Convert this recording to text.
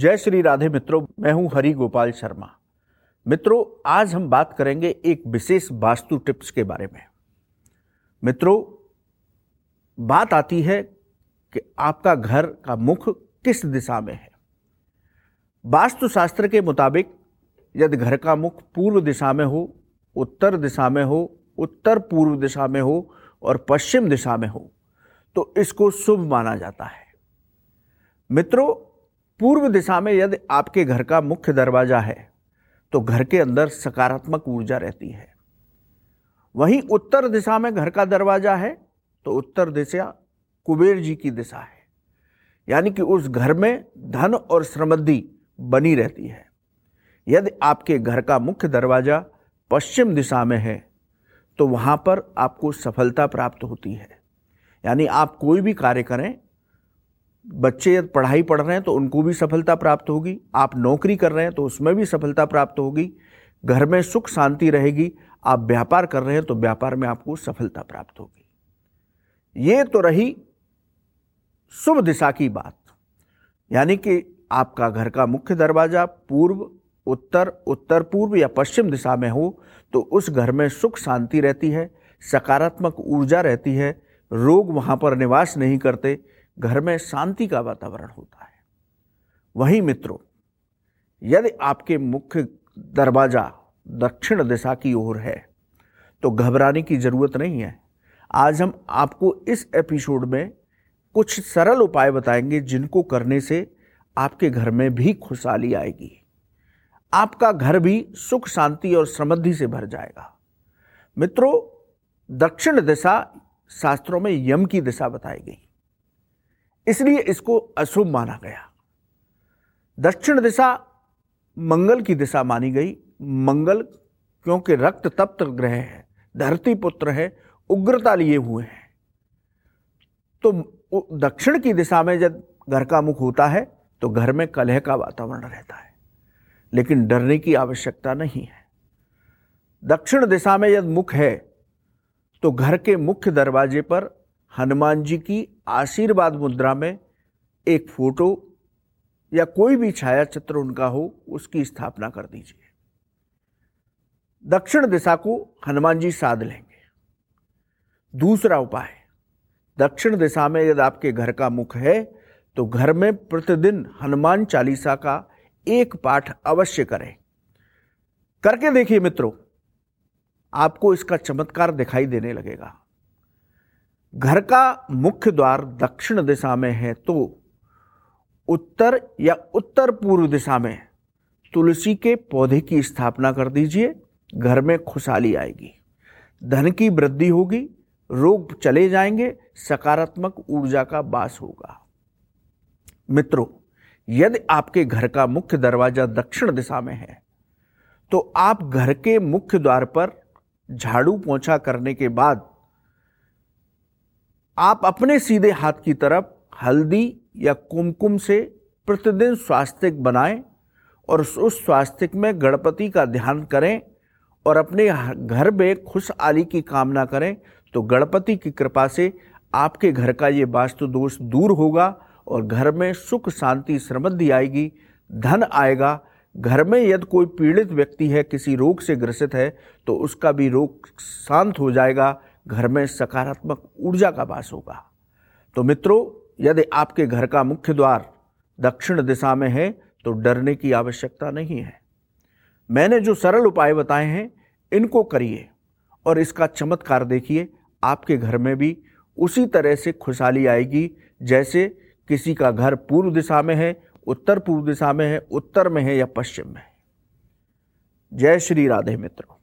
जय श्री राधे मित्रों, मैं हूँ हरि गोपाल शर्मा। मित्रों, आज हम बात करेंगे एक विशेष वास्तु टिप्स के बारे में। मित्रों, बात आती है कि आपका घर का मुख किस दिशा में है। वास्तु शास्त्र के मुताबिक, यदि घर का मुख पूर्व दिशा में हो, उत्तर दिशा में हो, उत्तर पूर्व दिशा में हो और पश्चिम दिशा में हो तो इसको शुभ माना जाता है। मित्रों पूर्व दिशा में यदि आपके घर का मुख्य दरवाज़ा है तो घर के अंदर सकारात्मक ऊर्जा रहती है। वहीं उत्तर दिशा में घर का दरवाज़ा है तो उत्तर दिशा कुबेर जी की दिशा है। यानी कि उस घर में धन और समृद्धि बनी रहती है। यदि आपके घर का मुख्य दरवाज़ा पश्चिम दिशा में है तो वहाँ पर आपको सफलता प्राप्त होती है। यानी आप कोई भी कार्य करें बच्चे यदि पढ़ाई पढ़ रहे हैं तो उनको भी सफलता प्राप्त होगी। आप नौकरी कर रहे हैं तो उसमें भी सफलता प्राप्त होगी। घर में सुख शांति रहेगी। आप व्यापार कर रहे हैं तो व्यापार में आपको सफलता प्राप्त होगी। ये तो रही शुभ दिशा की बात। यानी कि आपका घर का मुख्य दरवाज़ा पूर्व, उत्तर उत्तर पूर्व या पश्चिम दिशा में हो तो उस घर में सुख शांति रहती है, सकारात्मक ऊर्जा रहती है, रोग वहाँ पर निवास नहीं करते घर में शांति का वातावरण होता है। वहीं मित्रों, यदि आपके मुख्य दरवाज़ा दक्षिण दिशा की ओर है तो घबराने की ज़रूरत नहीं है। आज हम आपको इस एपिसोड में कुछ सरल उपाय बताएँगे जिनको करने से आपके घर में भी खुशहाली आएगी। आपका घर भी सुख, शांति और समृद्धि से भर जाएगा। मित्रों, दक्षिण दिशा शास्त्रों में यम की दिशा बताई गई। इसलिए इसको अशुभ माना गया। दक्षिण दिशा मंगल की दिशा मानी गई। मंगल क्योंकि रक्त तप्त ग्रह है, धरती पुत्र है, उग्रता लिए हुए हैं। तो दक्षिण की दिशा में जब घर का मुख होता है तो घर में कलह का वातावरण रहता है। लेकिन डरने की आवश्यकता नहीं है। दक्षिण दिशा में यदि मुख है तो घर के मुख्य दरवाजे पर हनुमान जी की आशीर्वाद मुद्रा में एक फ़ोटो या कोई भी छाया चित्र उनका हो, उसकी स्थापना कर दीजिए। दक्षिण दिशा को हनुमान जी साध लेंगे। दूसरा उपाय, दक्षिण दिशा में यदि आपके घर का मुख है तो घर में प्रतिदिन हनुमान चालीसा का एक पाठ अवश्य करें। करके देखिए मित्रों, आपको इसका चमत्कार दिखाई देने लगेगा। घर का मुख्य द्वार दक्षिण दिशा में है तो उत्तर या उत्तर पूर्व दिशा में तुलसी के पौधे की स्थापना कर दीजिए, घर में खुशहाली आएगी। धन की वृद्धि होगी, रोग चले जाएँगे, सकारात्मक ऊर्जा का बास होगा। मित्रों, यदि आपके घर का मुख्य दरवाज़ा दक्षिण दिशा में है तो आप घर के मुख्य द्वार पर झाड़ू पोछा करने के बाद आप अपने सीधे हाथ की तरफ़ हल्दी या कुमकुम से प्रतिदिन स्वास्तिक बनाएँ और उस स्वास्तिक में गणपति का ध्यान करें और अपने घर में खुशहाली की कामना करें तो गणपति की कृपा से आपके घर का ये वास्तु दोष दूर होगा और घर में सुख, शांति, समृद्धि आएगी, धन आएगा। घर में यदि कोई पीड़ित व्यक्ति है, किसी रोग से ग्रसित है तो उसका भी रोग शांत हो जाएगा। घर में सकारात्मक ऊर्जा का वास होगा। तो मित्रों, यदि आपके घर का मुख्य द्वार दक्षिण दिशा में है तो डरने की आवश्यकता नहीं है। मैंने जो सरल उपाय बताए हैं, इनको करिए और इसका चमत्कार देखिए, आपके घर में भी उसी तरह से खुशहाली आएगी, जैसे किसी का घर पूर्व दिशा में है, उत्तर पूर्व दिशा में है, उत्तर में है या पश्चिम में है। जय श्री राधे मित्रों।